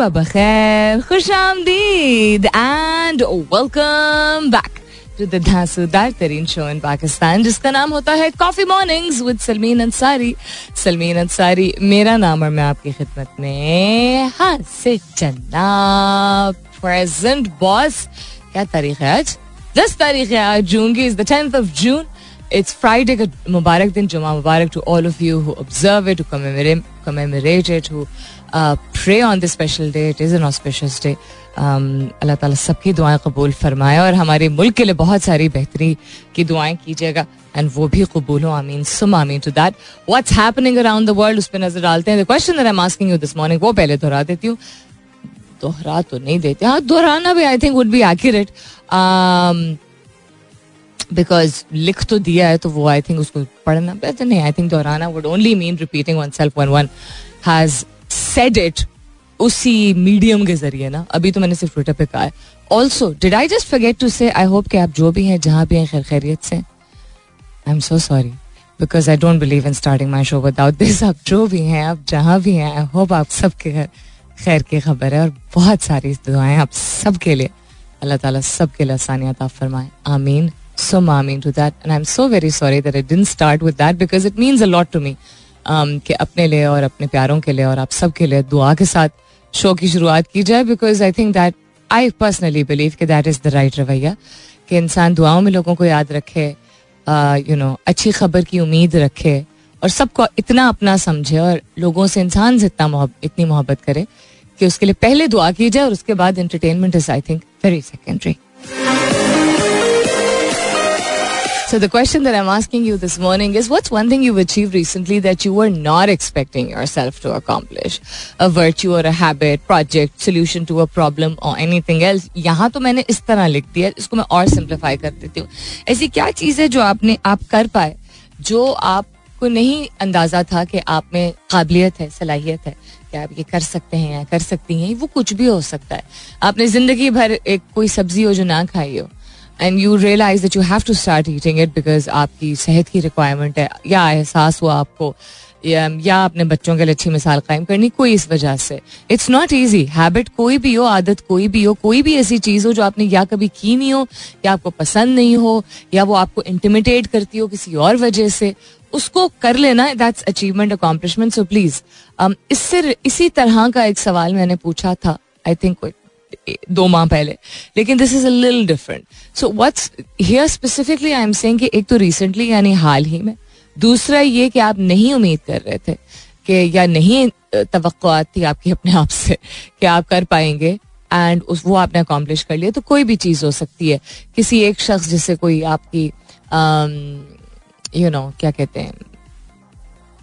सुबह बखैर खुश आमदीद and welcome back to the धांसूदार तरीन शो इन पाकिस्तान जिसका नाम होता है coffee mornings with Salmeen Ansari Salmeen Ansari मेरा नाम और मैं आपकी खिदमत में हाँ से जनाब प्रेजेंट बॉस क्या तारीख है आज? दस तारीख है आज, जून की is the tenth of June it's Friday का मुबारक दिन जुमा मुबारक to all of you who observe it who commemorate it who pray on this special day it is an auspicious day अल्लाह ताला सबकी दुआएँ कबूल फरमाए और हमारे मुल्क के लिए बहुत सारी बेहतरी की दुआएँ कीजिएगा एंड वो भी कबूल हो. आमीन. सुम आमीन to that what's happening around the world उस पर नज़र डालते हैं. The question that I am asking you this morning वो पहले दोहरा देती हूँ. दोहरा तो नहीं देते. हाँ दोहराना भी I think would be accurate because लिख तो दिया है तो वो आई थिंक उसको पढ़ना. बेहतर नहीं आई थिंक दोहराना would only mean repeating oneself one one has said it उसी मीडियम के ज़रिए ना, अभी तो मैंने सिर्फ़ ट्विटर पे कहा है। Also did I just forget to say I hope कि आप जो भी हैं, जहाँ भी हैं, खैर खैरियत से। I am so sorry because I don't believe in starting my show without this आप जो भी हैं, आप जहाँ भी हैं आई होप आप सबके घर खैर की खबर है, और बहुत सारी दुआएँ आप सबके लिए। अल्लाह ताला सबके लिए आसानियात आप फरमाए। आमीन सो आमीन to that and I am so very sorry that I didn't start with that because it means a lot to me कि अपने लिए और अपने प्यारों के लिए और आप सबके लिए दुआ के साथ शो की शुरुआत की जाए because I think that I personally believe कि दैट इज़ द राइट रवैया कि इंसान दुआओं में लोगों को याद रखे यू नो अच्छी खबर की उम्मीद रखे और सबको इतना अपना समझे और लोगों से, इंसान से इतना इतनी मोहब्बत करे कि उसके लिए पहले दुआ की जाए और उसके बाद entertainment is I think very secondary So the question that I'm asking you this morning is what's one thing you've achieved recently that you were not expecting yourself to accomplish? A virtue or a habit, project, solution to a problem or anything else. यहाँ तो मैंने इस तरह लिख दिया इसको मैं और सिंप्लीफाई कर देती हूँ ऐसी क्या चीज़ है जो आपने आप कर पाए जो आपको नहीं अंदाज़ा था कि आप में काबिलियत है सलाहियत है कि आप ये कर सकते हैं या कर सकती हैं वो कुछ भी हो सकता है आपने ज़िंदगी भर एक कोई सब्ज़ी हो जो ना खाई हो and you realise that you have to start eating it because आपकी सेहत की रिक्वायरमेंट है या एहसास हुआ आपको या, अपने बच्चों के लिए अच्छी मिसाल कायम करनी कोई इस वजह से। इट्स नॉट ईजी हैबिट कोई भी हो आदत कोई भी हो कोई भी ऐसी चीज़ हो जो आपने या कभी की नहीं हो या आपको पसंद नहीं हो या वो आपको इंटिमिटेट करती हो किसी और वजह से उसको कर लेना that's achievement accomplishment so please इससे इसी तरह का एक सवाल मैंने पूछा था आई थिंक दो माह पहले। लेकिन this is a little different so what's here specifically I am saying कि एक तो रिसेंटली यानी हाल ही में। दूसरा ये कि आप नहीं उम्मीद कर रहे थे कि, या नहीं तो थी आपकी अपने आप से कि आप कर पाएँगे एंड उस, वो आपने अकॉम्प्लिश कर लिया। तो कोई भी चीज़ हो सकती है। किसी एक शख्स जिससे कोई आपकी यू नो क्या कहते हैं,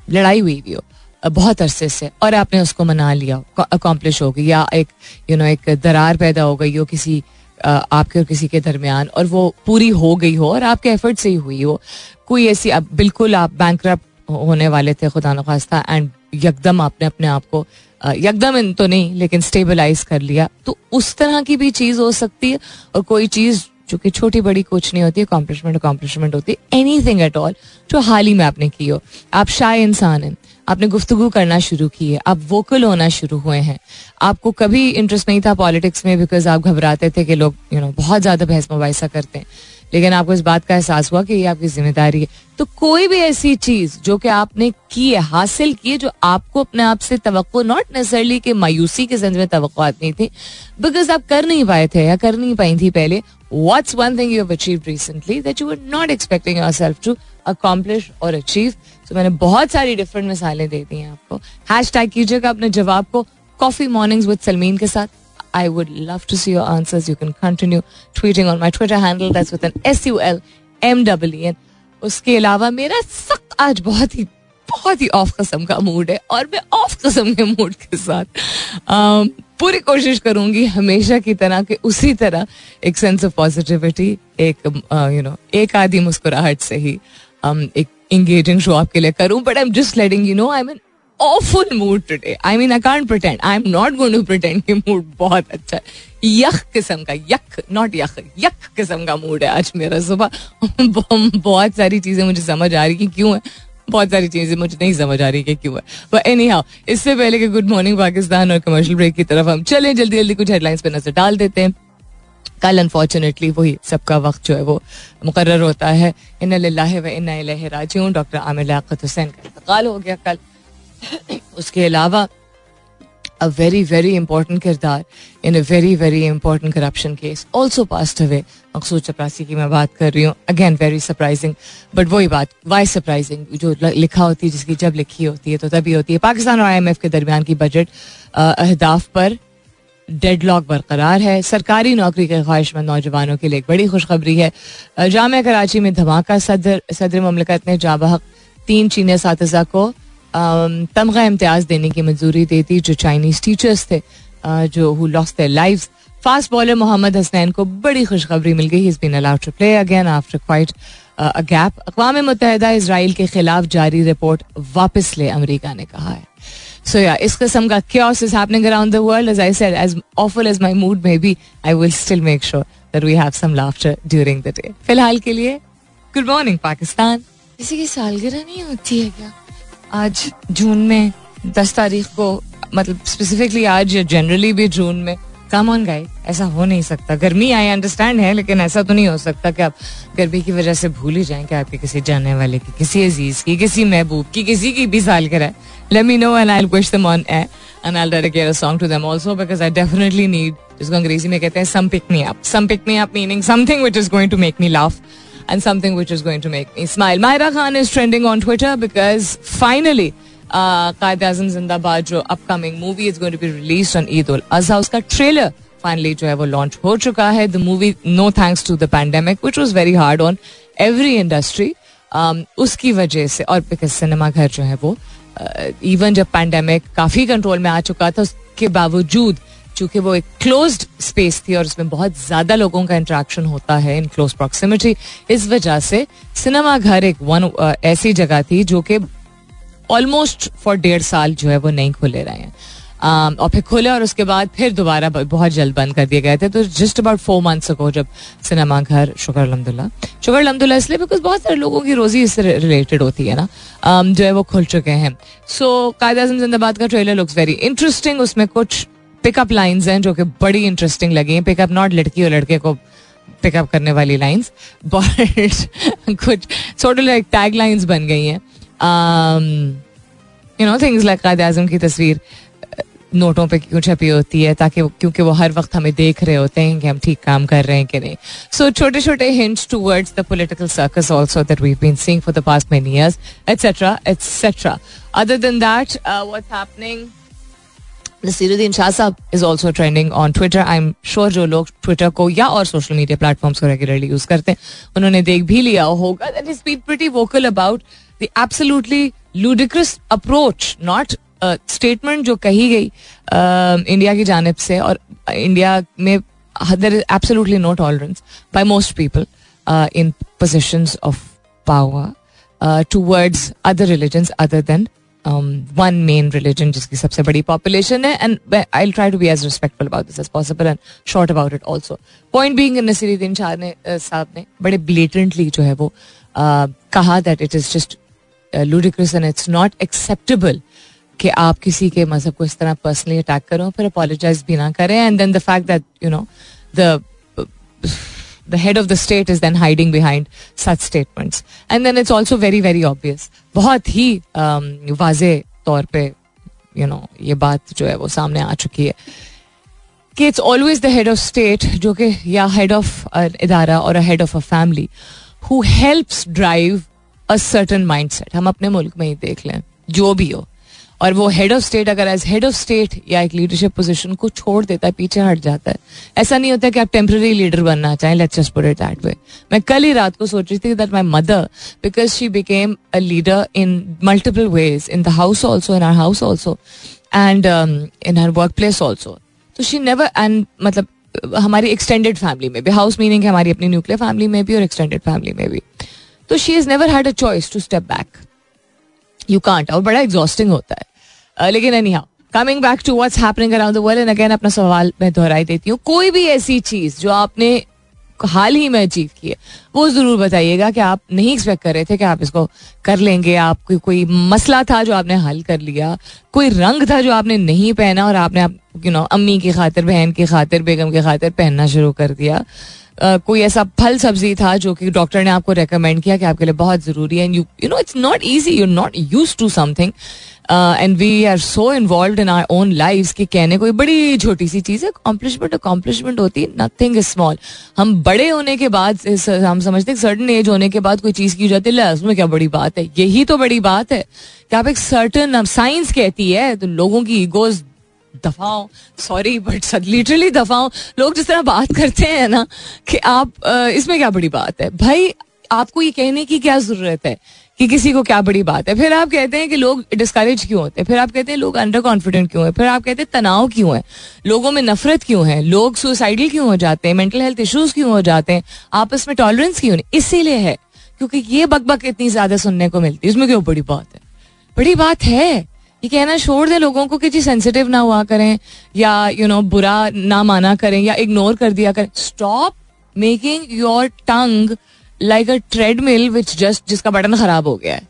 लड़ाई हुई भी हो। बहुत अरसे से। और आपने उसको मना लिया अकॉम्प्लिश हो गई, या एक यू नो एक दरार पैदा हो गई हो किसी आपके और किसी के दरमियान, और वो पूरी हो गई हो और आपके एफर्ट से ही हुई हो। कोई ऐसी, अब बिल्कुल आप बैंक होने वाले थे, खुदा नखास्ता एंड यकदम आपने अपने आप को यकदम इन तो नहीं, लेकिन स्टेबलाइज कर लिया। तो उस तरह की भी चीज़ हो सकती है, और कोई चीज़ जो कि छोटी बड़ी कुछ नहीं होती अकॉम्पलिशमेंट अकॉम्पलिशमेंट होती है एनी थिंग एट ऑल जो हाल ही में आपने की हो। आप शाय इंसान हैं। आपने गुफ्तगु करना शुरू की है, आप वोकल होना शुरू हुए हैं। आपको कभी इंटरेस्ट नहीं था पॉलिटिक्स में बिकॉज़ आप घबराते थे कि लोग यू नो बहुत ज़्यादा बहस मुबासा करते हैं। लेकिन आपको इस बात का एहसास हुआ कि ये आपकी ज़िम्मेदारी है। तो कोई भी ऐसी चीज़ जो कि आपने की है, हासिल की है, जो आपको अपने आप से तो नॉट नेसेसरली कि मायूसी के जंज में तो नहीं थी बिकॉज़ आप कर नहीं पाए थे या कर नहीं पाई थी पहले। What's one thing you have achieve recently that you were not expecting yourself to accomplish और अचीव तो मैंने बहुत सारी डिफरेंट मिसाइलें दे दी हैं आपको हैश टैग कीजिएगा अपने जवाब को कॉफ़ी मॉर्निंग्स विद सलमीन के साथ I would love to see your answers. You can continue tweeting on my Twitter handle. That's with an S U L M W N. उसके अलावा मेरा सख्त आज बहुत ही बहुत ही ऑफ़ कस्म का मूड है और मैं ऑफ़ कस्म के मूड के साथ पूरी कोशिश करूँगी हमेशा की तरह के उसी तरह एक सेंस ऑफ़ पॉजिटिविटी एक यू नो एक आधी मुस्कुराहट से ही um, एक engaging शो आपके लिए करूँ but I am just letting you know I mean awful mood today. I mean, I can't pretend. I'm not going to pretend कि mood बहुत अच्छा है. यख किस्म का यक नॉट यख यक किस्म का मूड है आज मेरा सुबह. बहुत सारी चीज़ें मुझे समझ आ रही कि क्यों है. बहुत सारी चीज़ें मुझे नहीं समझ आ रही कि क्यों है. बट एनी हाउ इससे पहले कि गुड मॉर्निंग पाकिस्तान और कमर्शियल ब्रेक की तरफ़ हम चलें जल्दी जल्दी कुछ हेडलाइंस पे नज़र डाल देते हैं. कल अनफॉर्चुनेटली वही सबका वक्त जो है वो मुकर होता है। इन व इन डॉक्टर आमिर लियाकत हुसैन का इंतकाल हो गया कल। उसके अलावा अ वेरी वेरी इंपॉर्टेंट किरदार in a very very important corruption case also passed away Maqsood Chaprasi की मैं बात कर रही हूँ। अगेन वेरी सरप्राइजिंग बट वही बात वाई सरप्राइजिंग जो लिखा होती है, जिसकी जब लिखी होती है तो तभी होती है। पाकिस्तान और आई एम एफ़ के दरमियान की बजट अहदाफ पर डेडलॉक बरकरार है। सरकारी नौकरी के ख्वाहिशमंद नौजवानों के लिए एक बड़ी खुशखबरी है। जाम कराची में धमाका, सदर सदर ममलकत ने जाबहक तीन चीनी इस को तमगा इम्तियाज़ देने की मंजूरी दे दी, जो चाइनीज़ टीचर्स थे जो who lost their lives fast bowler Mohammad Hasnain को बड़ी खुशखबरी मिल गई। Is been allowed to play again after quite gap अकवाम मुतहदा इसराइल के खिलाफ जारी रिपोर्ट वापस ले अमरीका ने कहा है। सो या इस किस्म का chaos is happening around the world as I said as awful as my mood may be I will still make sure that we have some laughter during the day फ़िलहाल के लिए गुड मॉर्निंग पाकिस्तान किसी की सालगिरह नहीं होती है क्या? आज जून में दस तारीख को मतलब स्पेसिफिकली आज या जनरली भी जून में कम ऑन गाइड ऐसा हो नहीं सकता। गर्मी आई अंडरस्टैंड है लेकिन ऐसा तो नहीं हो सकता कि आप गर्मी की वजह से भूल ही जाएँ कि आपके किसी जाने वाले की किसी अज़ीज़ की किसी महबूब की किसी की भी साल कर let me know and I will wish them on air and I dedicate a song to them also because I definitely need जिसको अंग्रेज़ी में कहते हैं some pick me up some pick me up meaning something which is going to make me laugh and something which is going to make me smile. Myra Khan is trending on Twitter because finally, uh, Qaid Azam Zindabad जो upcoming movie is going to be released on Eid ul Azha उसका trailer finally जो है वो launch हो चुका है. The movie no thanks to the pandemic which was very hard on every industry. Um, उसकी वजह से और बिकॉज़ सिनेमा घर जो है वो इवन जब पैंडेमिक काफ़ी कंट्रोल में आ चुका था, उसके बावजूद, चूँकि वो एक क्लोज स्पेस थी और उसमें बहुत ज़्यादा लोगों का इंट्रैक्शन होता है इन क्लोज प्रॉक्सिमिटी इस वजह से सिनेमा घर एक वन ऐसी जगह थी जो कि ऑलमोस्ट फॉर डेढ़ साल जो है वो नहीं खुले रहे हैं। और फिर खुले और उसके बाद फिर दोबारा बहुत जल्द बंद कर दिए गए थे। तो जस्ट अबाउट फोर मंथ्स को जब सिनेमा घर शुक्र अलहमदुल्ला शुक्र अलहमदुल्ला इसलिए बिकॉज़ बहुत सारे लोगों की रोजी इससे रिलेटेड होती है ना। Um, जो है वो खुल चुके हैं। सो कायद आज़म जिंदाबाद का ट्रेलर लुक्स वेरी इंटरेस्टिंग उसमें कुछ पिकअप लाइंस हैं जो कि बड़ी इंटरेस्टिंग लगी पिकअप नॉट लड़की और लड़के को पिकअप करने वाली लाइंस बट कुछ छोटे लाइक टैग लाइंस बन गई हैं। You know things like Quaid Azam की तस्वीर। नोटों पे क्यों छपी होती है ताकि क्योंकि वो हर वक्त हमें देख रहे होते हैं कि हम ठीक काम कर रहे हैं कि नहीं। सो छोटे छोटे hints towards the political circus also that we been seeing for the past many years et cetera et cetera other than that what's happening Naseeruddin Shah sahab is also trending on Twitter I am sure जो लोग Twitter को या और social media platforms को regularly use करते हैं, उन्होंने देख भी लिया होगा that is been pretty vocal about the absolutely ludicrous approach not statement जो कही गई इंडिया की जानब से और इंडिया में there is absolutely no tolerance by most people in positions of power towards other religions other than one main religion जिसकी सबसे बड़ी पॉपुलेशन है. And I try to be as respectful about this as possible and short about it also point being Naseeruddin Shah ने साहब ने बड़े blatantly जो है वो कहा that it is just ludicrous and it's not acceptable कि आप किसी के मज़हब को इस तरह पर्सनली अटैक करो फिर अपोलोजाइज भी ना करें and then the fact that you know the the head of the state is then hiding behind such statements. And then it's also very, very obvious. बहुत ही वाजे तौर पे यू नो ये बात जो है वो सामने आ चुकी है कि it's always the head of state जो कि या हेड ऑफ़ इदारा और head of a family who helps drive a certain mindset हम अपने मुल्क में ही देख लें जो भी हो और वो हेड ऑफ़ स्टेट अगर एज हेड ऑफ़ स्टेट या एक लीडरशिप पोजीशन को छोड़ देता है, पीछे हट जाता है। ऐसा नहीं होता कि आप टेम्प्रेरी लीडर बनना चाहें let's just put it that way मैं कल ही रात को सोच रही थी that my mother because she became a leader in multiple ways in the house also in our house also and in her work place also तो she never and मतलब हमारी एक्सटेंडेड फैमिली में भी हाउस मीनिंग है हमारी अपनी nuclear family में भी और एक्सटेंडेड फैमिली में भी। तो she is never had a choice to step back you can't और बड़ा एग्जॉस्टिंग होता है। uh, लेकिन anyhow coming back to what's happening around the world and again अपना सवाल मैं दोहराई देती हूँ। कोई भी ऐसी चीज़ जो आपने हाल ही में अचीव की है वो ज़रूर बताइएगा कि आप नहीं एक्सपेक्ट कर रहे थे कि आप इसको कर लेंगे। आप कोई कोई मसला था जो आपने हल कर लिया? कोई रंग था जो आपने नहीं पहना और आपने आप यू नो अम्मी की खातिर बहन की खातिर बेगम की खातिर पहनना शुरू कर दिया? कोई ऐसा फल सब्ज़ी था जो कि डॉक्टर ने आपको रेकमेंड किया कि आपके लिए बहुत ज़रूरी है? And you you know it's not easy you not used to something and we are so involve in our own life कि कहने कोई बड़ी छोटी सी चीज़ है। अकॉम्पलिशमेंट अकॉम्पलिशमेंट होती है। नथिंग इज़ स्मॉल हम बड़े होने के बाद हम समझते हैं सर्टन एज होने के बाद कोई चीज़ की जाती है। उसमें क्या बड़ी बात है? यही तो बड़ी बात है। कि आप एक सर्टन साइंस कहती है तो लोगों की ईगोज दफाओ सॉरी बट लिटरली दफाओ। लोग जिस तरह बात करते हैं ना, कि आप इसमें क्या बड़ी बात है? भाई, आपको ये कहने की क्या ज़रूरत है कि किसी को क्या बड़ी बात है? फिर आप कहते हैं कि लोग डिस्करेज क्यों होते हैं? फिर आप कहते हैं लोग अंडर कॉन्फिडेंट क्यों है? फिर आप कहते हैं तनाव क्यों है? लोगों में नफरत क्यों है? लोग सुसाइडल क्यों हो जाते हैं? मेंटल हेल्थ इश्यूज़ क्यों हो जाते हैं? आपस में टॉलरेंस क्यों नहीं? इसीलिए है, क्योंकि ये बकबक इतनी ज़्यादा सुनने को मिलती है। इसमें क्यों बड़ी बात है? बड़ी बात है। ये कहना छोड़ दे लोगों को कि जी सेंसिटिव ना हुआ करें या यू you नो know, बुरा ना माना करें या इग्नोर कर दिया करें। Stop making your tongue like a treadmill which just जिसका बटन खराब हो गया है।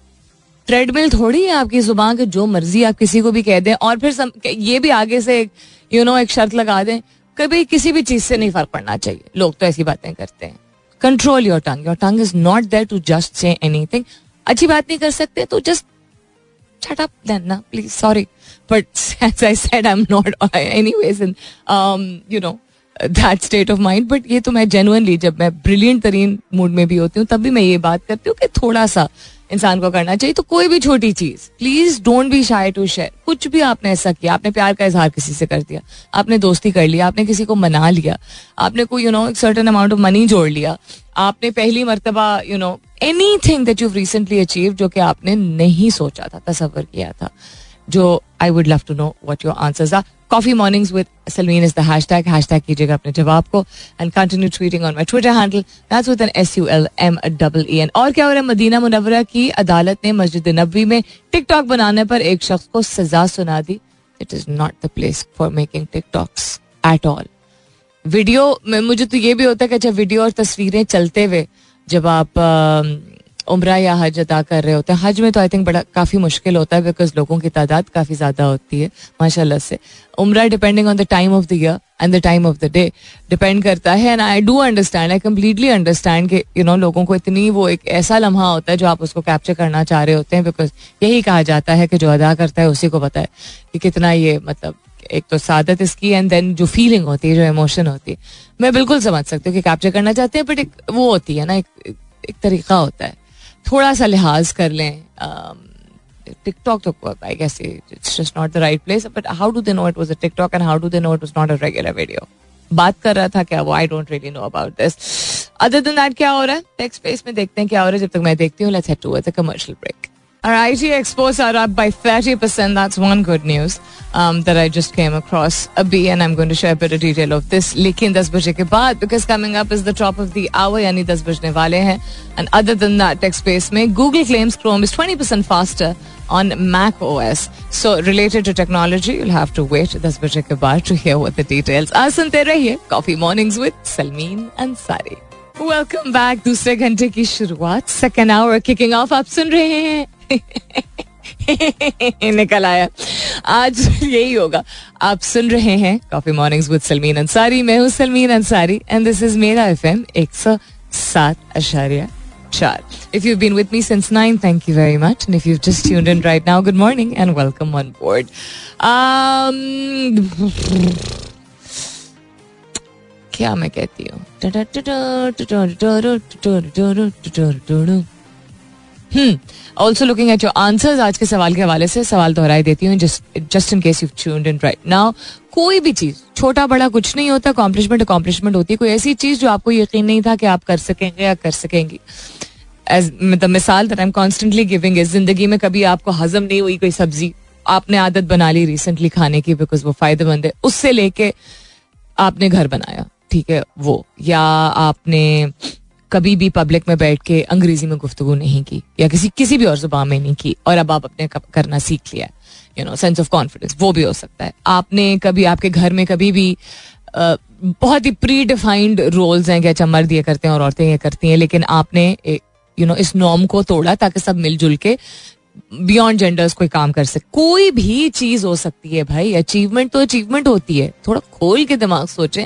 ट्रेडमिल थोड़ी है आपकी ज़ुबान के जो मर्ज़ी आप किसी को भी कह दें और फिर सम, ये भी आगे से यू नो एक शर्त लगा दें कभी किसी भी चीज़ से नहीं फ़र्क पड़ना चाहिए। लोग तो ऐसी बातें करते हैं। Control your tongue your tongue is not there to just say anything अच्छी बात नहीं कर सकते तो just shut up then na please sorry but as i said i'm not anyways in um you know that state of mind but ये तो मैं genuinely जब मैं ब्रिलियंट तरीन मूड में भी होती हूँ तब भी मैं ये बात करती हूँ कि थोड़ा सा इंसान को करना चाहिए। तो कोई भी छोटी चीज़ please don't be shy to share कुछ भी आपने ऐसा किया, आपने प्यार का इजहार किसी से कर दिया, आपने दोस्ती कर लिया, आपने किसी को मना लिया, आपने कोई यू नो एक सर्टन अमाउंट ऑफ़ मनी जोड़ लिया, आपने पहली मरतबा you know anything that you recently achieve जो कि आपने नहीं सोचा था तस्वर किया था, जो I would love to know what your answers are Coffee Mornings with Salmeen is the hashtag hashtag कीजिएगा अपने जवाब को. And continue tweeting on my Twitter handle that's with N S U L M double E N और क्या हो रहा है? Medina Munawwara की अदालत ने मस्जिद नबी में टिकटॉक बनाने पर एक शख्स को सजा सुना दी. It is not the place for making TikToks at all video में मुझे तो ये भी होता है कि अच्छा वीडियो और तस्वीरें चलते हुए जब आप उम्र या हज अदा कर रहे होते हैं। हज में तो आई थिंक बड़ा काफ़ी मुश्किल होता है बिकॉज़ लोगों की तादाद काफ़ी ज़्यादा होती है माशाल्लाह से। उम्र depending on the time of the year and the time of the day depend करता है। And I do understand I completely understand कि यू नो लोगों को इतनी वो एक ऐसा लम्हा होता है जो आप उसको कैप्चर करना चाह रहे होते हैं बिकॉज़ यही कहा जाता है कि जो अदा करता है उसी को पता है कि कितना ये मतलब एक तो सादत इसकी एंड देन जो फीलिंग होती है जो इमोशन होती है। मैं बिल्कुल समझ सकती हूँ कि कैप्चर करना चाहते हैं बट एक वो होती है ना एक, एक तरीका होता है। थोड़ा सा लिहाज कर लें टिकटॉक तो I guess it's just not the right place but how do they know it was a TikTok and how do they know it was not a regular video बात कर रहा था क्या वो? I don't really know about this other than that क्या हो रहा है? टेक्स्ट स्पेस में देखते हैं क्या हो रहा है। जब तक मैं देखती हूँ let's head towards a commercial break Our IT exports are up by 30%. That's one good news um, that I just came across. A B, and I'm going to share a bit of detail of this. लेकिन 10 बजे के बाद because coming up is the top of the hour यानी 10 बजने वाले हैं. And other than that, tech space में Google claims Chrome is 20% faster on Mac OS. So related to technology, you'll have to wait 10 बजे के बाद to hear what the details. आज सुनते रहिए Coffee Mornings with Salmeen Ansari. Welcome back दूसरे घंटे की शुरुआत सेकेंड आवर किकिंग ऑफ आप सुन रहे हैं निकल आया। आज यही होगा। आप सुन रहे हैं Coffee Mornings with Salmeen Ansari मैं हूँ Salmeen Ansari and this is मेरा एफ़ एम एक सौ सात आशार्य चार। If you been with me since nine thank you very much if you just tuned in right now good morning and welcome on board क्या मैं कहती हूँ? Also looking at your answers आज के सवाल के हवाले से सवाल दोहराई देती हूँ just in case you tuned in right now कोई भी चीज़, छोटा, बड़ा, कुछ नहीं होता अकॉम्पलिशमेंट अकॉम्पलिशमेंट होती है, कोई ऐसी चीज़ जो आपको यकीन नहीं था कि आप कर सकेंगे या कर सकेंगी। एज मतलब मिसाल that I am constantly giving is ज़िंदगी में कभी आपको हजम नहीं हुई कोई सब्ज़ी, आपने आदत बना ली रिसेंटली खाने की बिकॉज़ वो फ़ायदेमंद है, उससे लेके आपने घर बनाया, ठीक है, वो, या आपने कभी भी पब्लिक में बैठ के अंग्रेज़ी में गुफ्तगु नहीं की, या किसी किसी भी और ज़ुबान में नहीं की, और अब आप अपने करना सीख लिया you know sense of confidence वो भी हो सकता है। आपने कभी, आपके घर में कभी भी बहुत ही प्री डिफाइंड रोल्स हैं कि अच्छा मर्द ये करते हैं और औरतें ये करती हैं, लेकिन आपने यू नो इस नॉर्म को तोड़ा ताकि सब मिलजुल के बियॉन्ड जेंडर्स कोई काम कर सके। कोई भी चीज़ हो सकती है भाई अचीवमेंट तो अचीवमेंट होती है। थोड़ा खोल के दिमाग सोचें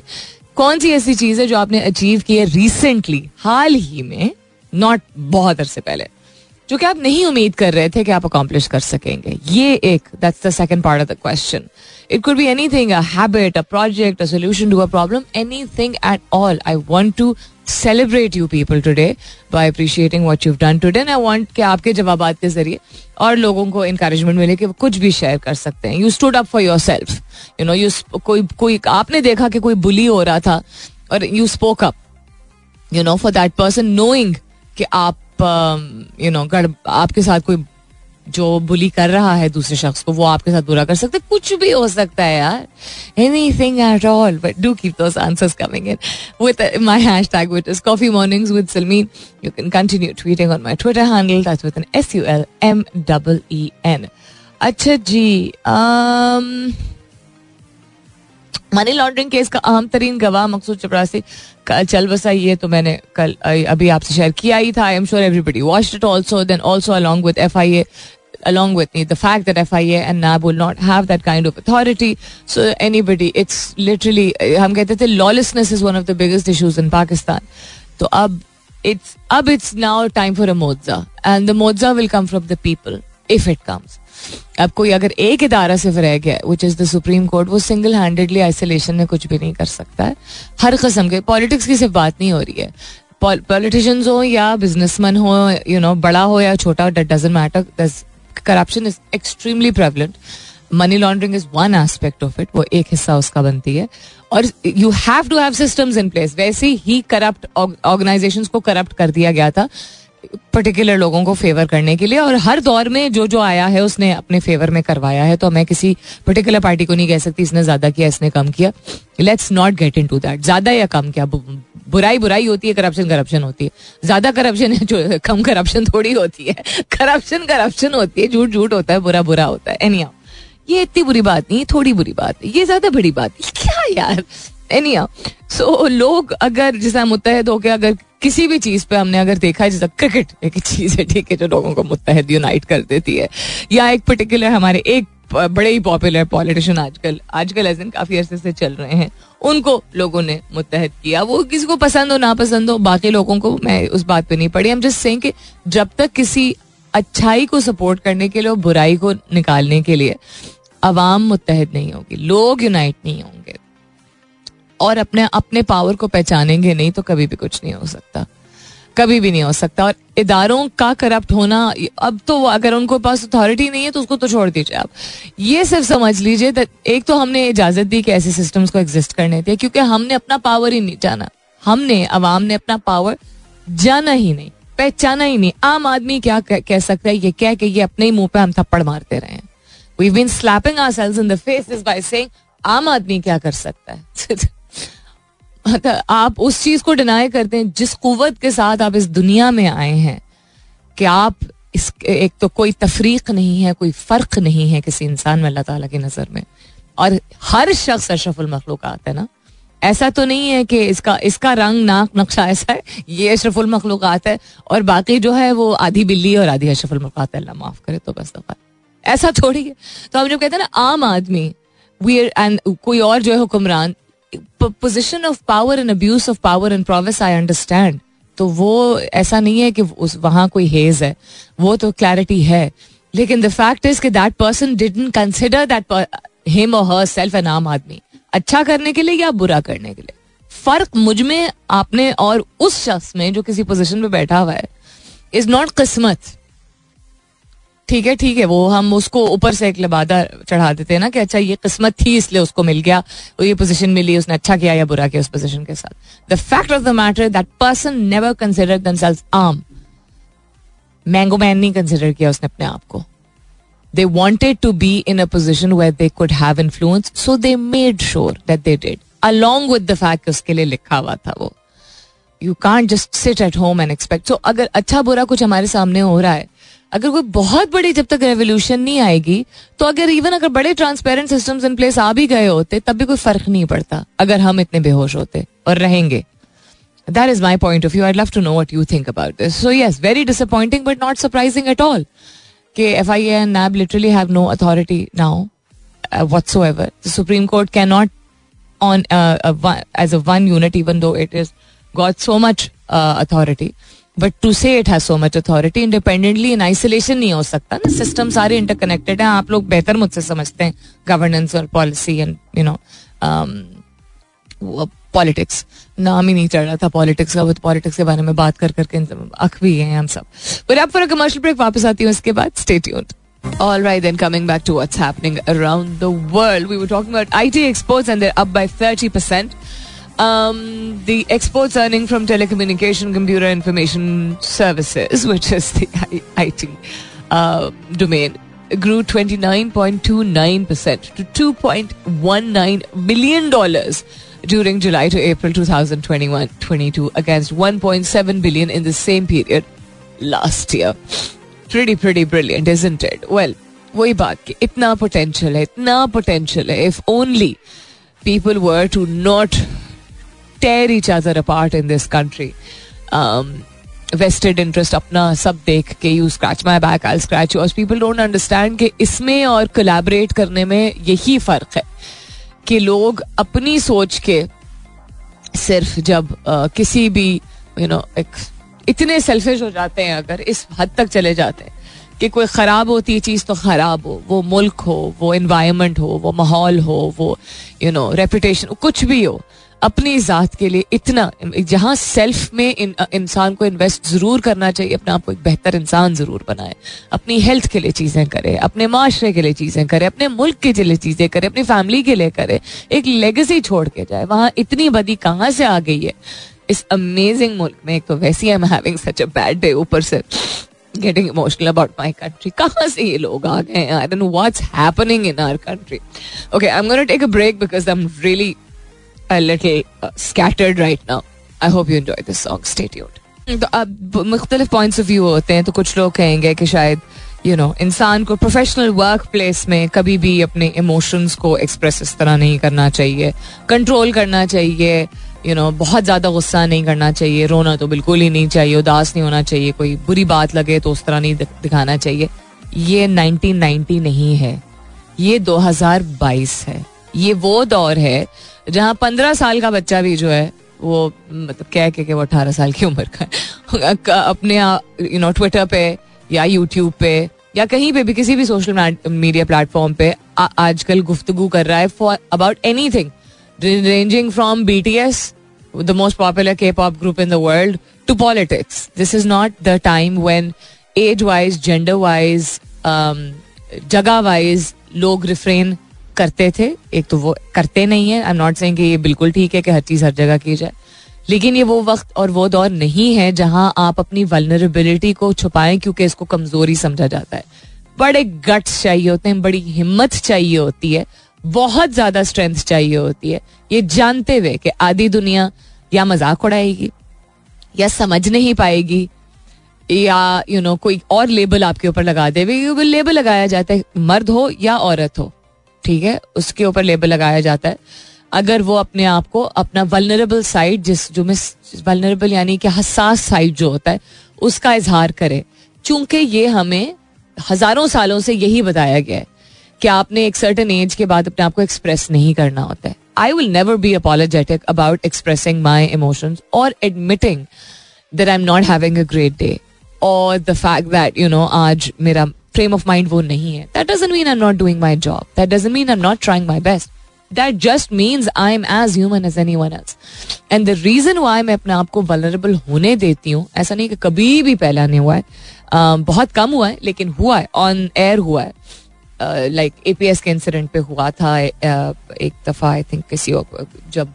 कौन सी ऐसी चीज़ है जो आपने अचीव की है रिसेंटली हाल ही में नॉट बहुत अरसे पहले, जो कि आप नहीं उम्मीद कर रहे थे कि आप अकॉम्प्लिश कर सकेंगे? ये एक that's the second part of the question it could be anything a habit a project a solution to a problem anything at all I want to celebrate you people today by appreciating what you done today I want कि आपके जवाब के ज़रिए और लोगों को encouragement मिले कि वो कुछ भी शेयर कर सकते हैं। You stood up for yourself you know you कोई कोई आपने देखा कि कोई बुली हो रहा था और you spoke up you know for that person knowing कि आप यू um, नो गड़ आपके साथ कोई जो बुली कर रहा है दूसरे शख्स को वो आपके साथ बुरा कर सकते कुछ भी हो सकता है यार। Anything at all but do keep those answers coming in with my hashtag which is Coffee Mornings with Salmeen you can continue tweeting on my Twitter handle that's with N S U L M double E N अच्छा जी um, money laundering case का अहम तरीन गवाह मकसूद चपरासी चल बसा ये तो मैंने कल अभी आपसे शेयर किया ही था I am sure everybody watch it also then also along with F I A along with me the fact that FIA and NAB will not have that kind of authority so anybody it's literally हम कहते थे lawlessness is one of the biggest issues in Pakistan तो अब it's अब it's now time for a mozza and the mozza will come from the people if it comes अब कोई अगर एक इदारा सिर्फ़ रह गया which is the Supreme Court वो सिंगल हैंडेडली आइसोलेशन में कुछ भी नहीं कर सकता है। हर कस्म के पॉलिटिक्स की सिर्फ़ बात नहीं हो रही है। पॉलिटिशियंस हो या बिजनेसमैन हो यू नो बड़ा हो या छोटा doesn't matter corruption is extremely prevalent money laundering is one aspect of it वो एक हिस्सा उसका बनती है। और you have to have systems in place वैसे ही करप्ट ऑर्गेनाइजेशंस को करप्ट कर दिया गया था। पर्टिकुलर लोगों को फेवर करने के लिए और हर दौर में जो जो आया है उसने अपने फेवर में करवाया है तो मैं किसी पर्टिकुलर पार्टी को नहीं कह सकती, इसने ज़्यादा किया, इसने कम किया। Let's not get into that ज़्यादा या कम किया। बुराई बुराई होती है करप्शन करप्शन होती है। ज़्यादा करप्शन है, जो कम करप्शन थोड़ी होती है। करप्शन करप्शन होती है, झूठ झूठ होता है, बुरा बुरा होता है। एनी ये इतनी बुरी बात नहीं, थोड़ी बुरी बात ये ज़्यादा बड़ी बात क्या यार? एनी सो लोग अगर, जैसा मुतहद हो गया, अगर किसी भी चीज़ पे हमने अगर देखा है, जैसा क्रिकेट एक चीज़ है, ठीक है, जो लोगों को मुतहद यूनाइट कर देती है। या एक पर्टिकुलर हमारे एक बड़े ही पॉपुलर पॉलिटिशियन आजकल आजकल एज काफ़ी अरसे से चल रहे हैं। उनको लोगों ने मुतहद किया। वो किसी को पसंद हो ना पसंद हो, बाकी लोगों को मैं उस बात पे नहीं पड़ी हम जस्ट सेइंग कि जब तक किसी अच्छाई को सपोर्ट करने के लिए और बुराई को निकालने के लिए अवाम मुतहद नहीं होगी, लोग यूनाइट नहीं होंगे। और अपने अपने पावर को पहचानेंगे नहीं तो कभी भी कुछ नहीं हो सकता। कभी भी नहीं हो सकता। और इदारों का करप्ट होना, अब तो अगर उनको पास अथॉरिटी नहीं है तो उसको तो छोड़ दीजिए आप। ये सिर्फ़ समझ लीजिए एक तो हमने इजाज़त दी कि ऐसे सिस्टम्स को एग्जिस्ट करने थे क्योंकि हमने अपना पावर ही नहीं जाना। हमने, अवाम ने अपना पावर जाना ही नहीं, पहचाना ही नहीं। आम आदमी क्या कह सकता है, ये कह के ये अपने ही मुँह पे हम थप्पड़ मारते रहे हैं। We been slapping ourselves in the face by saying आम आदमी क्या कर सकता है? आप उस चीज़ को डिनाई करते हैं, जिस कुत के साथ आप इस दुनिया में आए हैं, कि आप इस, एक तो कोई तफरीक नहीं है, कोई फ़र्क नहीं है किसी इंसान में, अल्लाह ताला की नज़र में। और हर शख्स अशरफुल मखलूक है ना? ऐसा तो नहीं है कि इसका इसका रंग नाक नक्शा ऐसा है, ये अशरफुल मखलूक है, और बाकी जो है वो आधी बिल्ली और आधी अशरफुल मखलूक अल्लाह माफ़ करे तो बस दफ़ा ऐसा थोड़ी है। तो हम जब कहते हैं ना, आम आदमी वी एंड कोई और जो है हुक्मरान position of power and abuse of power and prowess I understand तो वो, ऐसा नहीं है कि उस, वहाँ कोई हेज है। वो तो क्लैरिटी है। लेकिन द फैक्ट इज़ कि that person didn't consider that him और हर सेल्फ एन आम आदमी। अच्छा करने के लिए या बुरा करने के लिए? फ़र्क मुझमें, आपने और उस शख्स में जो किसी पोजिशन में बैठा हुआ है इज़ नॉट किस्मत। ठीक है ठीक है, वो हम उसको ऊपर से एक लबादा चढ़ा देते हैं ना कि अच्छा ये किस्मत थी, इसलिए उसको मिल गया, वो ये पोजीशन मिली, उसने अच्छा किया या बुरा किया उस पोजीशन के साथ। The fact of the matter that person never consider arm mango man नहीं कंसिडर किया उसने अपने आप को। They wanted to be in a position where they could have influence, so they made sure that they did, along with the fact कि उसके लिए लिखा हुआ था वो। You can't just sit at home and expect so अगर अच्छा बुरा कुछ हमारे सामने हो रहा है अगर कोई बहुत बड़ी जब तक रेवोल्यूशन नहीं आएगी तो अगर इवन अगर बड़े ट्रांसपेरेंट सिस्टम्स इन प्लेस आ भी गए होते तब भी कोई फ़र्क नहीं पड़ता अगर हम इतने बेहोश होते और रहेंगे। That is my point of view I love to know what you think about this so yes very disappointing but not surprising at all कि F I and NAB literally have no authority now. The Supreme Court cannot, on uh, a, one- as a one unit, even though it has got so much but to say it has so much authority independently in isolation नहीं हो सकता ना। System सारे interconnected हैं। आप लोग बेहतर मुझसे समझते हैं गवर्नेंस और policy and you know politics नाम ही नहीं चढ़ रहा था पॉलिटिक्स का पॉलिटिक्स तो के बारे में बात कर करके अख भी है हम सब। बोले आप फिर कमर्शियल ब्रेक वापस आती हूँ इसके बाद। State All right, then coming back to what's happening around the world. We were talking about IT exports and they're up by Um, the exports earning from telecommunication, computer information services, which is the I- IT uh, domain, grew 29.29% to 2.19 billion dollars during July to April 2021-22 against 1.7 billion in the same period last year. Pretty pretty brilliant, isn't it? Well, वही बात कि इतना potential है इतना potential है if only people were to not each other apart in this country. Um, vested interest अपना सब देख के you scratch my back I scratch yours people don't understand कि इसमें और कोलैबोरेट करने में यही फ़र्क है कि लोग अपनी सोच के सिर्फ़ जब अ, किसी भी यू नो एक इतने सेल्फिश हो जाते हैं अगर इस हद तक चले जाते हैं कि कोई ख़राब होती है चीज़ तो ख़राब हो वो मुल्क हो वो इन्वायरमेंट हो वो माहौल हो वो यू नो रेपुटेशन कुछ भी हो अपनी ज़ात के लिए इतना जहाँ सेल्फ में इन, इंसान को इन्वेस्ट ज़रूर करना चाहिए अपने आप को एक बेहतर इंसान ज़रूर बनाए। अपनी हेल्थ के लिए चीज़ें करे अपने माशरे के लिए चीज़ें करे अपने मुल्क के लिए चीज़ें करे अपनी फैमिली के लिए करे। एक लेगेसी छोड़ के जाए। वहाँ इतनी बदी कहाँ से आ गई है? इस अमेजिंग मुल्क में एक तो वैसे I am having such a bad day ऊपर से। Getting emotional about my country कहाँ से ये लोग आ गए I don't know what's happening in our country okay I am gonna take a break because I am really a little uh, scattered right now. I hope you enjoy this song. Stay tuned. तो अब मुख्तलिफ़ points of view होते हैं तो कुछ लोग कहेंगे कि शायद यू नो इंसान को प्रोफेशनल वर्क प्लेस में कभी भी अपने इमोशंस को एक्सप्रेस इस तरह नहीं करना चाहिए। कंट्रोल करना चाहिए। यू नो बहुत ज़्यादा गुस्सा नहीं करना चाहिए। रोना तो बिल्कुल ही नहीं चाहिए। उदास नहीं होना चाहिए। कोई बुरी बात लगे तो उस तरह नहीं दिखाना चाहिए। ये 1990 नहीं है। ये 2022 है। ये वो दौर है जहाँ पंद्रह साल का बच्चा भी जो है वो मतलब कह के कि वो अठारह साल की उम्र का अपने यू नो ट्विटर पे या यूट्यूब पे या कहीं पे भी किसी भी सोशल मीडिया प्लेटफॉर्म पे आ- आजकल गुफ्तगू कर रहा है for about anything ranging from B T S the most popular K-pop group in the world to politics. This is not the time when age-wise, gender-wise, um, जगह-wise लोग रिफ्रेन करते थे एक तो वो करते नहीं है। आई एम नॉट सेइंग कि ये बिल्कुल ठीक है कि हर चीज़ हर जगह की जाए। लेकिन ये वो वक्त और वो दौर नहीं है जहाँ आप अपनी वल्नरेबिलिटी को छुपाएँ क्योंकि इसको कमज़ोरी समझा जाता है। बड़े गट्स चाहिए होते हैं बड़ी हिम्मत चाहिए होती है बहुत ज़्यादा स्ट्रेंथ चाहिए होती है। ये जानते हुए कि आधी दुनिया या मज़ाक उड़ाएगी या समझ नहीं पाएगी या यू you नो know, कोई और लेबल आपके ऊपर लगा दे वो लेबल लगाया जाता है मर्द हो या औरत हो। ठीक है, उसके ऊपर लेबल लगाया जाता है। अगर वो अपने आप को अपना वलनरेबल साइड जिस, जो मिस वलनरेबल यानी कि हसास साइड जो होता है, उसका इजहार करे। चूँकि ये हमें हज़ारों सालों से यही बताया गया है कि आपने एक सर्टन एज के बाद अपने आप को एक्सप्रेस नहीं करना होता है। I will never be apologetic about expressing my emotions और admitting that I am not having a great day और the fact that you know आज मेरा फ्रेम ऑफ़ माइंड वो नहीं है. That doesn't mean I am not doing my job that doesn't mean I am not trying my best that just means I am as human as anyone else and the reason why मैं अपने आप को vulnerable होने देती हूँ ऐसा नहीं कि कभी भी पहला नहीं हुआ है uh, बहुत कम हुआ है लेकिन हुआ है ऑन एयर हुआ है. लाइक एपीएस के इंसिडेंट पे हुआ था uh, एक दफ़ा आई थिंक किसी जब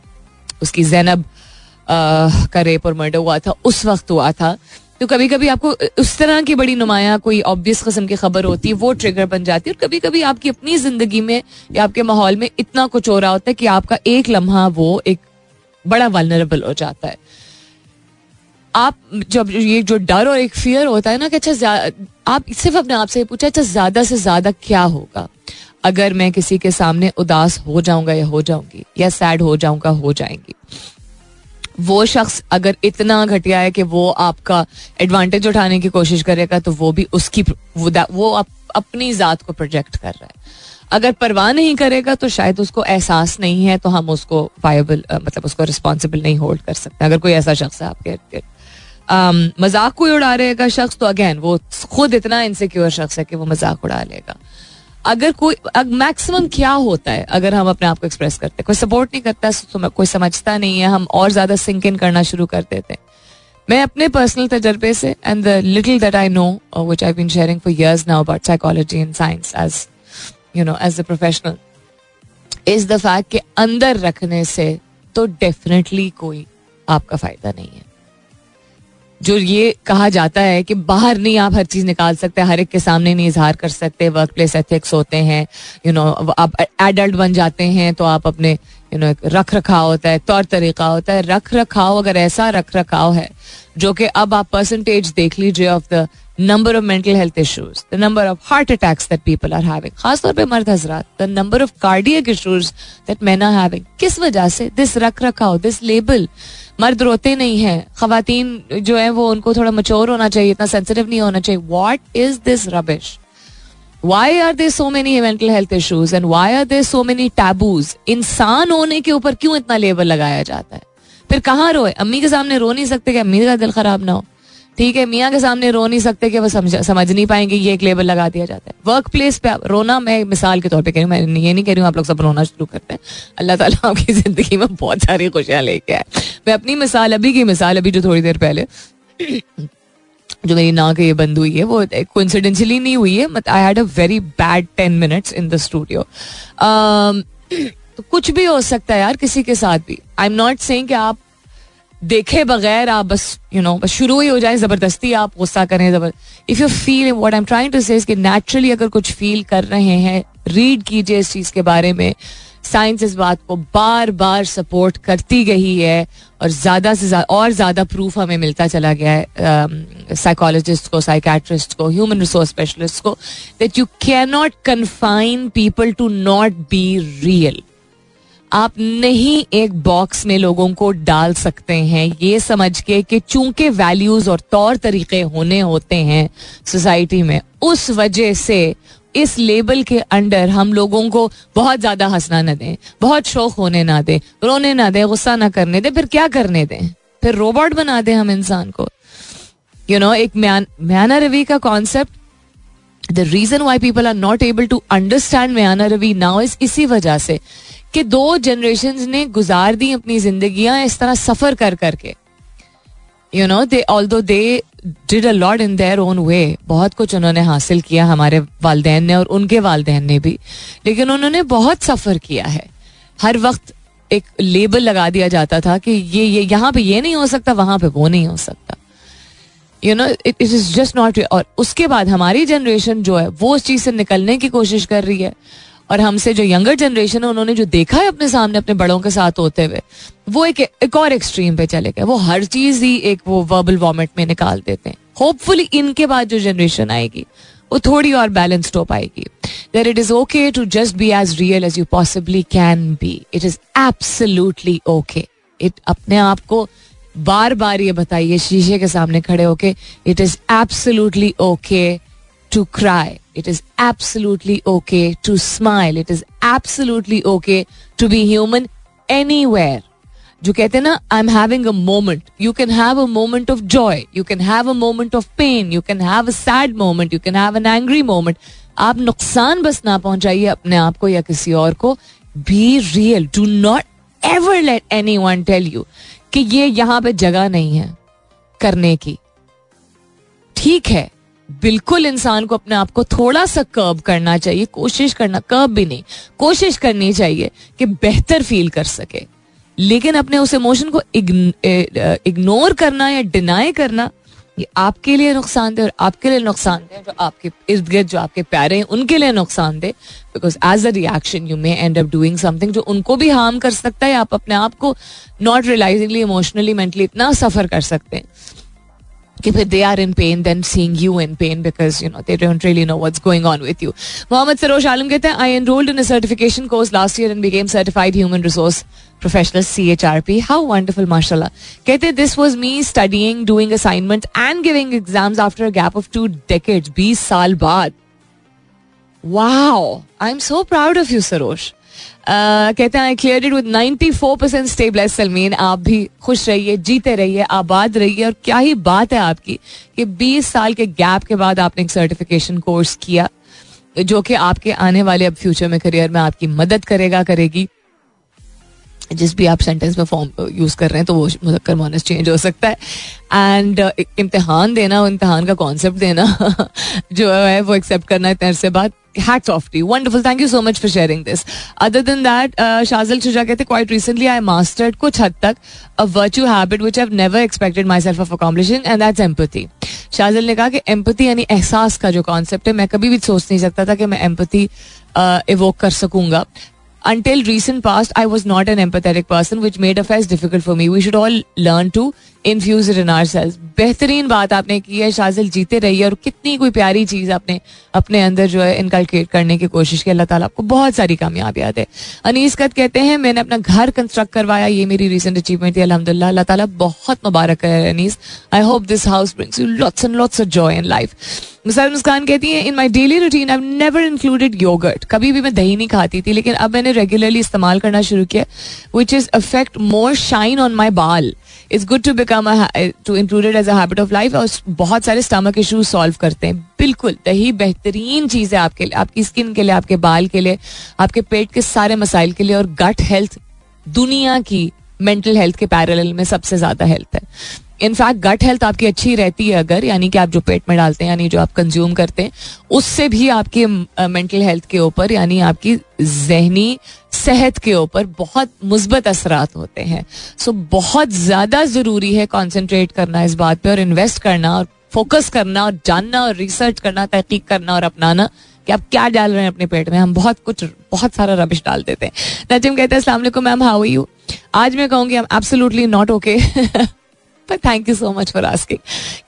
उसकी जैनब uh, का रेप और मर्डर हुआ था उस वक्त हुआ था. तो कभी कभी आपको उस तरह की बड़ी नुमाया कोई ऑब्वियस किस्म की खबर होती है वो ट्रिगर बन जाती है और कभी कभी आपकी अपनी ज़िंदगी में या आपके माहौल में इतना कुछ हो रहा होता है कि आपका एक लम्हा वो एक बड़ा वनरेबल हो जाता है। आप जब ये जो डर और एक फियर होता है ना कि अच्छा आप सिर्फ़ अपने आप से पूछा अच्छा ज़्यादा से ज़्यादा क्या होगा? अगर मैं किसी के सामने उदास हो जाऊँगा या हो जाऊँगी, या सैड हो जाऊँगा, हो जाएँगी। वो शख्स अगर इतना घटिया है कि वो आपका एडवांटेज उठाने की कोशिश करेगा तो वो भी उसकी वो, वो अप, अपनी जात को प्रोजेक्ट कर रहा है। अगर परवाह नहीं करेगा तो शायद उसको एहसास नहीं है तो हम उसको वायबल मतलब उसको रिस्पॉन्सिबल नहीं होल्ड कर सकते। अगर कोई ऐसा शख्स है आपके इर्द मज़ाक कोई उड़ा रहेगा शख्स तो अगेन वो खुद इतना इनसिक्योर शख्स है कि वो मज़ाक उड़ा लेगा। अगर कोई मैक्सिमम क्या होता है अगर हम अपने आप को एक्सप्रेस करते हैं? कोई सपोर्ट नहीं करता तो कोई समझता नहीं है, हम और ज़्यादा सिंक इन करना शुरू कर देते हैं। मैं अपने पर्सनल तजर्बे से and the little that I know which I been sharing for years now about psychology and science as you know as the professional is the fact कि अंदर रखने से तो डेफिनेटली कोई आपका फ़ायदा नहीं है। जो ये कहा जाता है कि बाहर नहीं आप हर चीज़ निकाल सकते, हर एक के सामने नहीं इजहार कर सकते वर्क प्लेस एथिक्स होते हैं यू नो आप एडल्ट बन जाते हैं तो आप अपने यू नो रख रखाव होता है तौर तरीका होता है। रख रखाव अगर ऐसा रख रखाव है जो कि अब आप परसेंटेज देख लीजिए of the number of mental health issues the number of heart attacks that people are having खासतौर पे मर्द हजरात the number of cardiac issues that man are having किस वजह से? दिस रख रखाव दिस लेबल मर्द रोते नहीं है। खातन जो है, वो उनको थोड़ा मचोर होना चाहिए, इतना सेंसिटिव नहीं होना चाहिए। What is this rubbish why are they so many mental health issues and why are they so many taboos इंसान होने के ऊपर क्यों इतना लेबर लगाया जाता है? फिर कहाँ रोए? अम्मी के सामने रो नहीं सकते कि अम्मी का दिल खराब ना हो। ठीक है, मियाँ के सामने रो नहीं सकते कि वो समझ समझ नहीं पाएँगे, ये एक लेबल लगा दिया जाता है। वर्क प्लेस पे रोना मैं मिसाल के तौर पे कह रही हूँ, मैं ये नहीं कह रही हूँ आप लोग सब रोना शुरू करते हैं। अल्लाह ताला आपकी ज़िंदगी में बहुत सारी खुशियाँ लेके आए। मैं अपनी मिसाल, अभी की मिसाल, अभी जो थोड़ी देर पहले, जो मेरी ना के ये बंद हुई है, वो कोइंसिडेंशली नहीं हुई है I had a very bad ten minutes in the studio तो कुछ भी हो सकता है यार, किसी के साथ भी। आई एम नॉट सेइंग कि आप देखे बगैर आप बस यू नो बस शुरू ही हो जाए, ज़बरदस्ती आप गुस्सा करें, जबर if you feel what I am trying to say naturally अगर कुछ फील कर रहे हैं रीड कीजिए इस चीज़ के बारे में। साइंस इस बात को बार बार सपोर्ट करती गई है और ज़्यादा से ज़्यादा और ज़्यादा प्रूफ हमें मिलता चला गया है साइकोलॉजिस्ट को साइकेट्रिस्ट को ह्यूमन रिसोर्स स्पेशलिस्ट को that you can not confine people to not be real आप नहीं एक बॉक्स में लोगों को डाल सकते हैं। ये समझ के कि चूँकि वैल्यूज़ और तौर तरीके होने होते हैं सोसाइटी में, उस वजह से इस लेबल के अंडर हम लोगों को बहुत ज़्यादा हंसना ना दें, बहुत शौक होने ना दें, रोने ना दें, गुस्सा ना करने दें, फिर क्या करने दें? फिर रोबोट बना दें हम इंसान को। यू नो एक म्याना रवि का concept the reason why people are not able to understand म्याना रवि नाउ इज़ इसी वजह से। कि दो जनरेशन ने गुजार दी अपनी जिंदगियाँ इस तरह सफ़र कर करके। You no they all though they did a lot in their own way बहुत कुछ उन्होंने हासिल किया हमारे वालदेन ने और उनके वालदेन ने भी। लेकिन उन्होंने बहुत सफ़र किया है। हर वक्त एक लेबल लगा दिया जाता था कि ये ये यहाँ पे ये नहीं हो सकता, वहाँ पे वो नहीं हो सकता। You know it is just not और उसके बाद हमारी जनरेशन जो है, वो उस चीज़ से निकलने की कोशिश कर रही है। और हमसे जो यंगर जनरेशन है, उन्होंने जो देखा है अपने सामने, अपने बड़ों के साथ होते हुए, वो एक एक और एक्सट्रीम पे चले गए। वो हर चीज़ ही एक वो वर्बल वॉमिट में निकाल देते हैं। होपफुली इनके बाद जो जनरेशन आएगी, वो थोड़ी और बैलेंस्ड हो पाएगी। That it is okay to just be as real as you possibly can be it is absolutely okay it अपने आप को बार बार ये बताइए, शीशे के सामने खड़े होके it is absolutely okay to cry It is absolutely okay to smile. It is absolutely okay to be human anywhere. जो कहते हैं ना I am having a moment you can have a moment of joy you can have a moment of pain you can have a sad moment you can have an angry moment आप नुकसान बस ना पहुंचाइए अपने आप को या किसी और को. Be real do not ever let anyone tell you कि ये यहाँ पे जगह नहीं है करने की. ठीक है. बिल्कुल इंसान को अपने आप को थोड़ा सा कर्ब करना चाहिए, कोशिश करना कर्ब भी नहीं, कोशिश करनी चाहिए कि बेहतर फील कर सके। लेकिन अपने उस इमोशन को इग्नोर करना या डिनाई करना, ये आपके लिए नुकसान दे और आपके लिए नुकसान दे, जो आपके, इर्द गिर्द जो आपके प्यारे हैं, उनके लिए नुकसान दे। Because as a reaction you may end up doing something जो उनको भी हार्म कर सकता है, आप अपने आप को नॉट रियलाइजिंगली इमोशनली मेंटली इतना सफ़र कर सकते हैं। if they are in pain, then seeing you in pain because you know they don't really know what's going on with you. Mohammad Sarosh Alam geta, I enrolled in a certification course last year and became certified human resource professional CHRP. How wonderful, mashallah. Kete, this was me studying, doing assignments, and giving exams after a gap of two decades, 20 Salbad. baad. Wow, I'm so proud of you, Sarosh. Saroj कहते हैं clear with 94 percent stable Salmeen आप भी खुश रहिए, जीते रहिए, आबाद रहिए और क्या ही बात है आपकी कि 20 साल के गैप के बाद आपने एक सर्टिफिकेशन कोर्स किया जो कि आपके आने वाले अब फ्यूचर में करियर में आपकी मदद करेगा, करेगी। जिस भी आप सेंटेंस में फॉर्म यूज़ uh, कर रहे हैं तो वो मुजक्कर मोनस चेंज हो सकता है। एंड uh, इम्तिहान देना और इम्तिहान का कॉन्सेप्ट देना जो है वो एक्सेप्ट करना है से बात hats off to wonderful thank you so much for sharing this other than that Shajal Chuja कहते क्वाइट रिसेंटली आई मास्टर्ड कुछ हद तक a virtue habit which have never expected myself of accomplishing and that's empathy Shajal ने कहा कि empathy यानी एहसास का जो कॉन्सेप्ट है मैं कभी भी सोच नहीं सकता था कि मैं एम्पति इवोक uh, कर सकूँगा। Until recent past i was not an empathetic person which made affairs difficult for me. We should all learn to infuse in our cells बेहतरीन बात आपने की है, शाजिल जीते रही है और कितनी कोई प्यारी चीज़ आपने अपने अंदर जो है इनकलकेट करने की कोशिश की। अल्लाह ताला आपको बहुत सारी कामयाबियात है अनीस कत कहते हैं, मैंने अपना घर कंस्ट्रक्ट करवाया, ये मेरी रिसेंट अचीवमेंट थी अलहमदिल्ला अल्लाह ताला बहुत मुबारक है Anees. I hope this house brings you lots and lots of joy in life Misal Muskan कहती है in my daily routine I never included yogurt कभी भी मैं दही नहीं खाती थी, लेकिन अब मैंने रेगुलरली इस्तेमाल करना शुरू किया which is affect more shine on my बाल it's good to become to included as a habit of life और बहुत सारे स्टमक इशूज सॉल्व करते हैं। बिल्कुल दही बेहतरीन चीज़ है आपके लिए, आपकी स्किन के लिए, आपके बाल के लिए, आपके पेट के सारे मसाइल के लिए और गट हेल्थ दुनिया की मेंटल हेल्थ के पैरल में सबसे ज़्यादा हेल्थ है। इनफैक्ट गट हेल्थ आपकी अच्छी रहती है अगर, यानी कि आप जो पेट में डालते हैं, यानी जो आप कंज्यूम करते हैं, उससे भी आपकी मेंटल हेल्थ के ऊपर, यानी आपकी जहनी सेहत के ऊपर बहुत मुस्बत असरात होते हैं। सो so, बहुत ज़्यादा ज़रूरी है कॉन्सेंट्रेट करना इस बात पे और इन्वेस्ट करना और फोकस करना और जानना और रिसर्च करना तहकीक करना और अपनाना कि आप क्या डाल रहे हैं अपने पेट में। हम बहुत कुछ बहुत सारा रबिश डाल देते हैं। नजिम कहते हैं असला मैम हाउ यू आज मैं कहूँगी हम एब्सोल्युटली नॉट ओके पर thank you so much for asking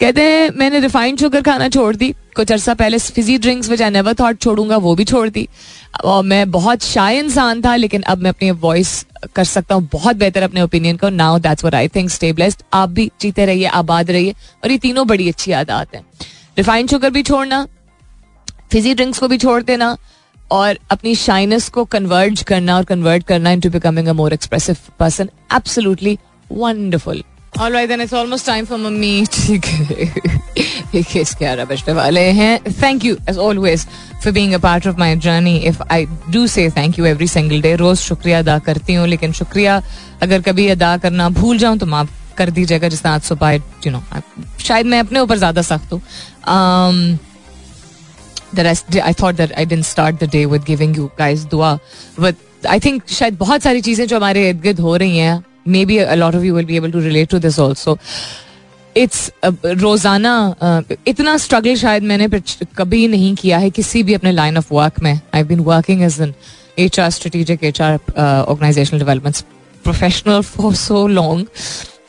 कहते हैं, मैंने रिफाइंड शुगर खाना छोड़ दी। कुछ अर्सा पहले fizzy drinks which I never thought छोड़ूँगा, वो भी छोड़ दी। और मैं बहुत शाय इंसान था, लेकिन अब मैं अपनी वॉइस कर सकता हूँ बहुत बेहतर अपने ओपिनियन को। Now that's what I think stay आप भी जीते रहिए, आबाद रहिए। और ये तीनों बड़ी अच्छी आदत हैं। रिफाइंड शुगर भी छोड़ना फिजी ड्रिंक्स को भी छोड़ देना, और अपनी शाइनेस को कन्वर्ज करना और कन्वर्ट करना into becoming a more expressive person absolutely wonderful All right, then it's almost time for mummy. किस ग्यारह बजने वाले हैं. Thank you as always for being a part of my journey if I do say thank you every single day रोज शुक्रिया अदा करती हूँ लेकिन शुक्रिया अगर कभी अदा करना भूल जाऊँ तो माफ़ कर दीजिएगा जिस आज सुबह यू नो शायद मैं अपने ऊपर ज़्यादा सख्त हूँ. The rest I thought that I didn't start the day with giving you guys dua but I think शायद बहुत सारी चीज़ें जो हमारे इर्द गिर्द हो रही हैं maybe lot of you will be able to relate to this also. It's रोज़ाना इतना स्ट्रगल शायद मैंने कभी नहीं किया है किसी भी अपने लाइन ऑफ़ वर्क में I been working as an H R strategic H R organizational development professional for so long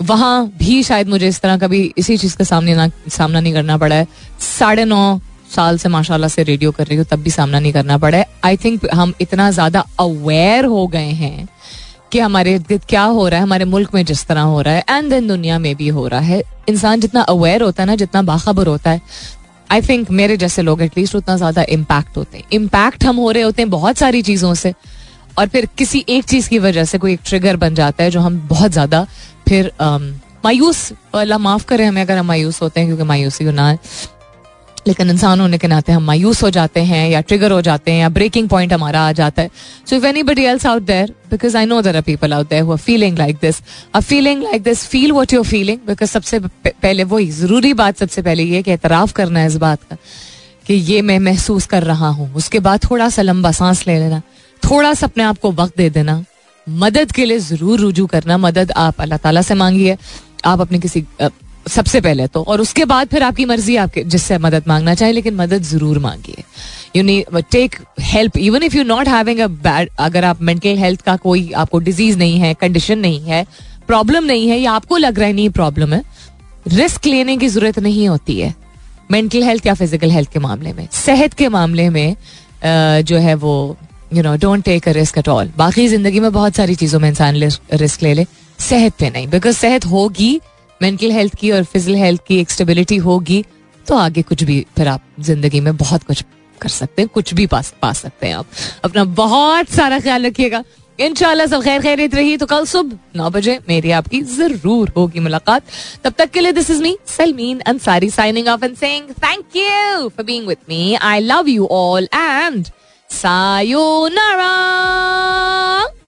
वहाँ भी शायद मुझे इस तरह कभी इसी चीज़ का सामने ना, सामना नहीं करना पड़ा है। साढ़े नौ साल से माशाल्लाह से रेडियो कर रही हूँ, तब भी सामना नहीं करना पड़ा है। आई थिंक हम इतना ज़्यादा अवेयर हो गए हैं कि हमारे क्या हो रहा है, हमारे मुल्क में जिस तरह हो रहा है एंड देन दुनिया में भी हो रहा है। इंसान जितना अवेयर होता है ना, जितना बाखबर होता है आई थिंक मेरे जैसे लोग एटलीस्ट उतना ज़्यादा इम्पैक्ट होते हैं। इम्पैक्ट हम हो रहे होते हैं बहुत सारी चीज़ों से, और फिर किसी एक चीज़ की वजह से कोई एक ट्रिगर बन जाता है जो हम बहुत ज़्यादा फिर मायूस अल्लाह माफ़ करे हमें अगर हम मायूस होते हैं, क्योंकि मायूसी गुनाह लेकिन इंसान होने के नाते हम मायूस हो जाते हैं या ट्रिगर हो जाते हैं या ब्रेकिंग पॉइंट हमारा आ जाता है। So if anybody else out there because I know there are people out there feeling like this a feeling like this feel what you're feeling because सबसे पहले वही, ज़रूरी बात सबसे पहले ये कि एतराफ़ करना है इस बात का, कि ये मैं महसूस कर रहा हूँ। उसके बाद थोड़ा सा लंबा सांस ले लेना, थोड़ा सा अपने आप को वक्त दे देना, मदद के लिए ज़रूर रुजू करना। मदद आप अल्लाह ताला से मांगिए। आप अपने किसी सबसे पहले तो और उसके बाद फिर आपकी मर्ज़ी, आपके जिससे मदद मांगना चाहे, लेकिन मदद ज़रूर मांगिए। You need take help even if you not having a bad अगर आप मेंटल हेल्थ का कोई, आपको डिज़ीज़ नहीं है कंडीशन नहीं है प्रॉब्लम नहीं है, या आपको लग रहा है नहीं प्रॉब्लम है रिस्क लेने की ज़रूरत नहीं होती है मेंटल हेल्थ या फ़िज़िकल हेल्थ के मामले में। सेहत के मामले में जो है वो you know don't take a risk at all बाकी ज़िंदगी में बहुत सारी चीज़ों में इंसान रिस्क ले ले। सेहत पे नहीं बिकॉज़ सेहत होगी मेंटल हेल्थ की और फ़िज़िकल हेल्थ की एक स्टेबिलिटी होगी तो आगे कुछ भी फिर आप ज़िंदगी में बहुत कुछ कर सकते हैं कुछ भी पा, पा सकते हैं आप। अपना बहुत सारा ख्याल रखिएगा। इनशाला सब खैर खैरियत रही तो कल सुबह नौ बजे मेरी आपकी ज़रूर होगी मुलाकात। तब तक के लिए this is me Salmeen Ansari signing off and saying thank you for being with me I love you all and sayonara